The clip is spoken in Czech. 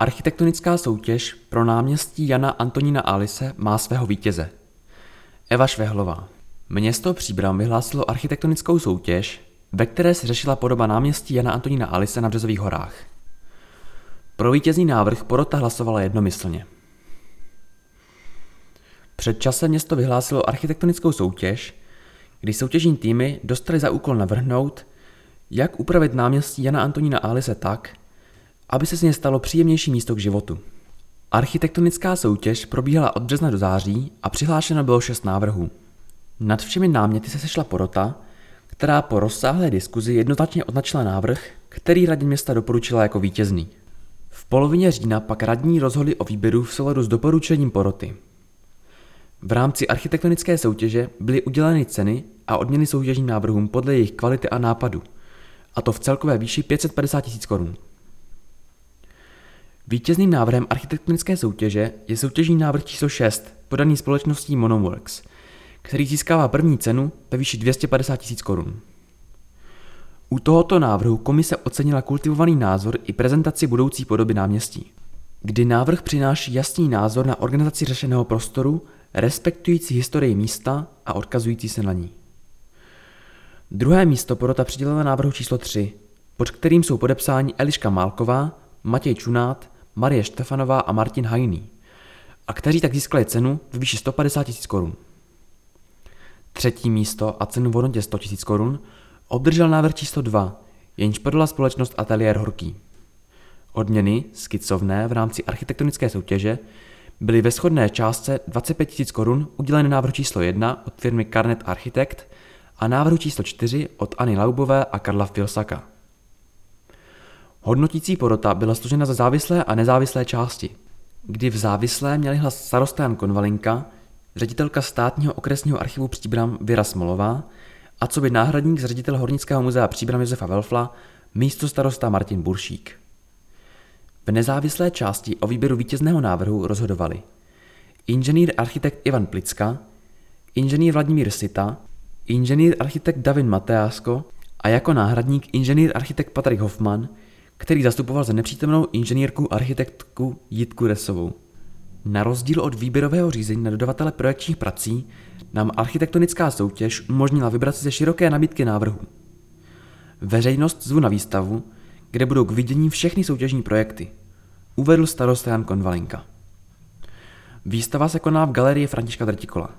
Architektonická soutěž pro náměstí Jana Antonína Alise má svého vítěze. Eva Švehlová. Město Příbram vyhlásilo architektonickou soutěž, ve které se řešila podoba náměstí Jana Antonína Alise na Březových horách. Pro vítězný návrh porota hlasovala jednomyslně. Před časem město vyhlásilo architektonickou soutěž, kdy soutěžní týmy dostali za úkol navrhnout, jak upravit náměstí Jana Antonína Alise tak, aby se z něj stalo příjemnější místo k životu. Architektonická soutěž probíhala od března do září a přihlášeno bylo šest návrhů. Nad všemi náměty se sešla porota, která po rozsáhlé diskuzi jednoznačně označila návrh, který radní města doporučila jako vítězný. V polovině října pak radní rozhodli o výběru v souladu s doporučením poroty. V rámci architektonické soutěže byly uděleny ceny a odměny soutěžním návrhům podle jejich kvality a nápadu, a to v celkové výši 550 000 korun. Vítězným návrhem architektonické soutěže je soutěžní návrh číslo 6, podaný společností Monoworks, který získává první cenu ve výši 250 000 korun. U tohoto návrhu komise ocenila kultivovaný názor i prezentaci budoucí podoby náměstí, kdy návrh přináší jasný názor na organizaci řešeného prostoru, respektující historii místa a odkazující se na ní. Druhé místo porota přidělila návrhu číslo 3, pod kterým jsou podepsáni Eliška Málková, Matěj Čunát, Marie Štefanová a Martin Hajný, a kteří tak získali cenu v výši 150 000 korun. Třetí místo a cenu v hodnotě 100 000 korun obdržel návrh číslo 2, jenž podala společnost Ateliér Horký. Odměny, skicovné v rámci architektonické soutěže, byly ve shodné částce 25 000 korun uděleny návrh číslo 1 od firmy Carnet Architect a návrhu číslo 4 odAny Laubové a Karla Filsaka. Hodnotící porota byla složena ze závislé a nezávislé části, kdy v závislé měli hlas starosta Jan Konvalinka, ředitelka státního okresního archivu Příbram Věra Smolová a co by náhradník z ředitele Hornického muzea Příbram Josefa Velfla místo starosta Martin Buršík. V nezávislé části o výběru vítězného návrhu rozhodovali inženýr architekt Ivan Plicka, inženýr Vladimír Sita, inženýr architekt David Mateásko a jako náhradník inženýr architekt Patrik Hoffman, který zastupoval za nepřítomnou inženýrku architektku Jitku Resovou. Na rozdíl od výběrového řízení na dodavatele projekčních prací nám architektonická soutěž umožnila vybrat si ze široké nabídky návrhů. Veřejnost zvu na výstavu, kde budou k vidění všechny soutěžní projekty, uvedl starosta Jan Konvalinka. Výstava se koná v galerii Františka Drtikola.